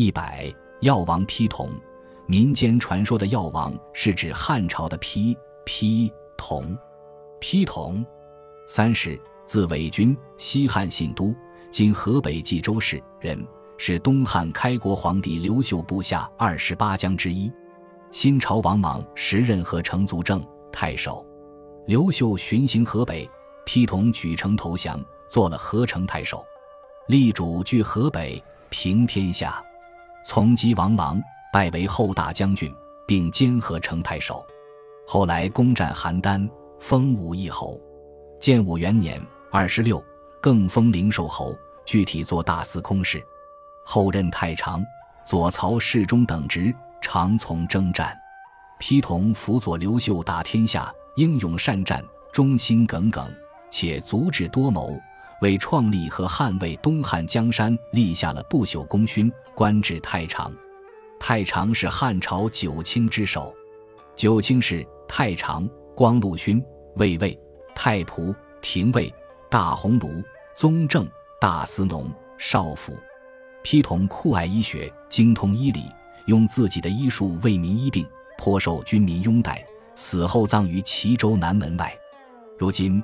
一百药王丕同，民间传说的药王是指汉朝的丕丕同。丕同，三十，字伪君，西汉信都（今河北冀州市）人，是东汉开国皇帝刘秀部下二十八将之一。新朝王莽时任河城族正太守，刘秀巡行河北，丕同举城投降，做了河城太守，力主据河北，平天下。从击王莽，拜为后大将军，并兼河城太守。后来攻占邯郸，封武义侯。建武元年二十六，更封灵寿侯，具体做大司空事。后任太常、左曹侍中等职，常从征战。丕同辅佐刘秀打天下，英勇善战，忠心耿耿，且足智多谋。为创立和捍卫东汉江山立下了不朽功勋，官至太常。太常是汉朝九卿之首，九卿是太常、光禄勋、卫尉、太仆、廷尉、大鸿胪、宗正、大司农、少府。批同酷爱医学，精通医理，用自己的医术为民医病，颇受军民拥戴。死后葬于齐州南门外。如今。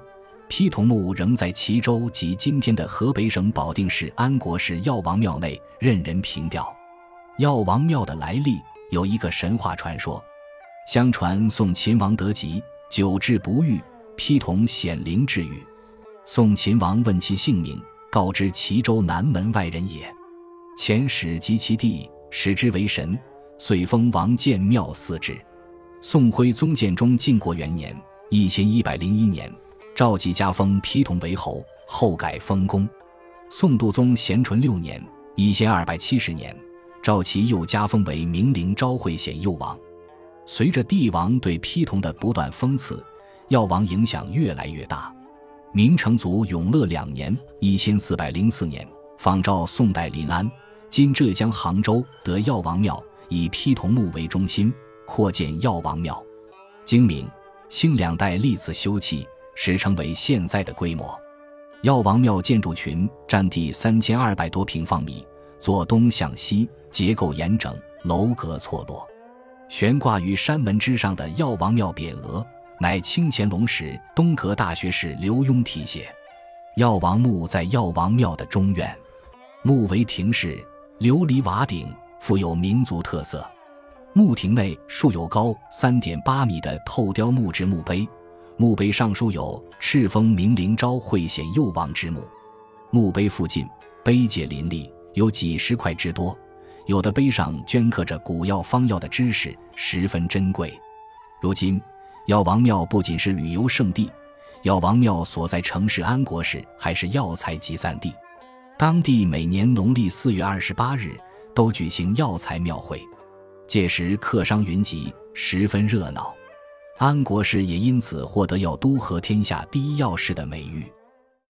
丕同墓仍在齐州及今天的河北省保定市安国市药王庙内，任人凭吊。药王庙的来历有一个神话传说：相传宋秦王得疾，久治不愈，丕同显灵治愈。宋秦王问其姓名，告知齐州南门外人也。遣使及其弟，使之为神，遂封王建庙祀之。宋徽宗建中靖国元年（一千一百零一年）。赵佶加封丕同为侯，后改封公。宋度宗咸淳六年（一千二百七十年），赵齐又加封为明陵昭惠显佑王。随着帝王对丕同的不断封赐，药王影响越来越大。明成祖永乐两年（一千四百零四年），仿照宋代临安（今浙江杭州）得药王庙，以丕同墓为中心，扩建药王庙。经明、清两代历次修葺。史称为现在的规模。药王庙建筑群占地三千二百多平方米，坐东向西，结构严整，楼阁错落。悬挂于山门之上的药王庙匾额，乃清乾隆时东阁大学士刘墉题写。药王墓在药王庙的中院，墓为亭式，琉璃瓦顶，富有民族特色。墓亭内竖有高三点八米的透雕木质墓碑。墓碑上书有“敕封明灵昭惠显佑王”之墓，墓碑附近碑碣林立，有几十块之多。有的碑上镌刻着古药方药的知识，十分珍贵。如今，药王庙不仅是旅游胜地，药王庙所在城市安国市还是药材集散地。当地每年农历四月二十八日都举行药材庙会，届时客商云集，十分热闹。安国士也因此获得要都和天下第一要事的美誉。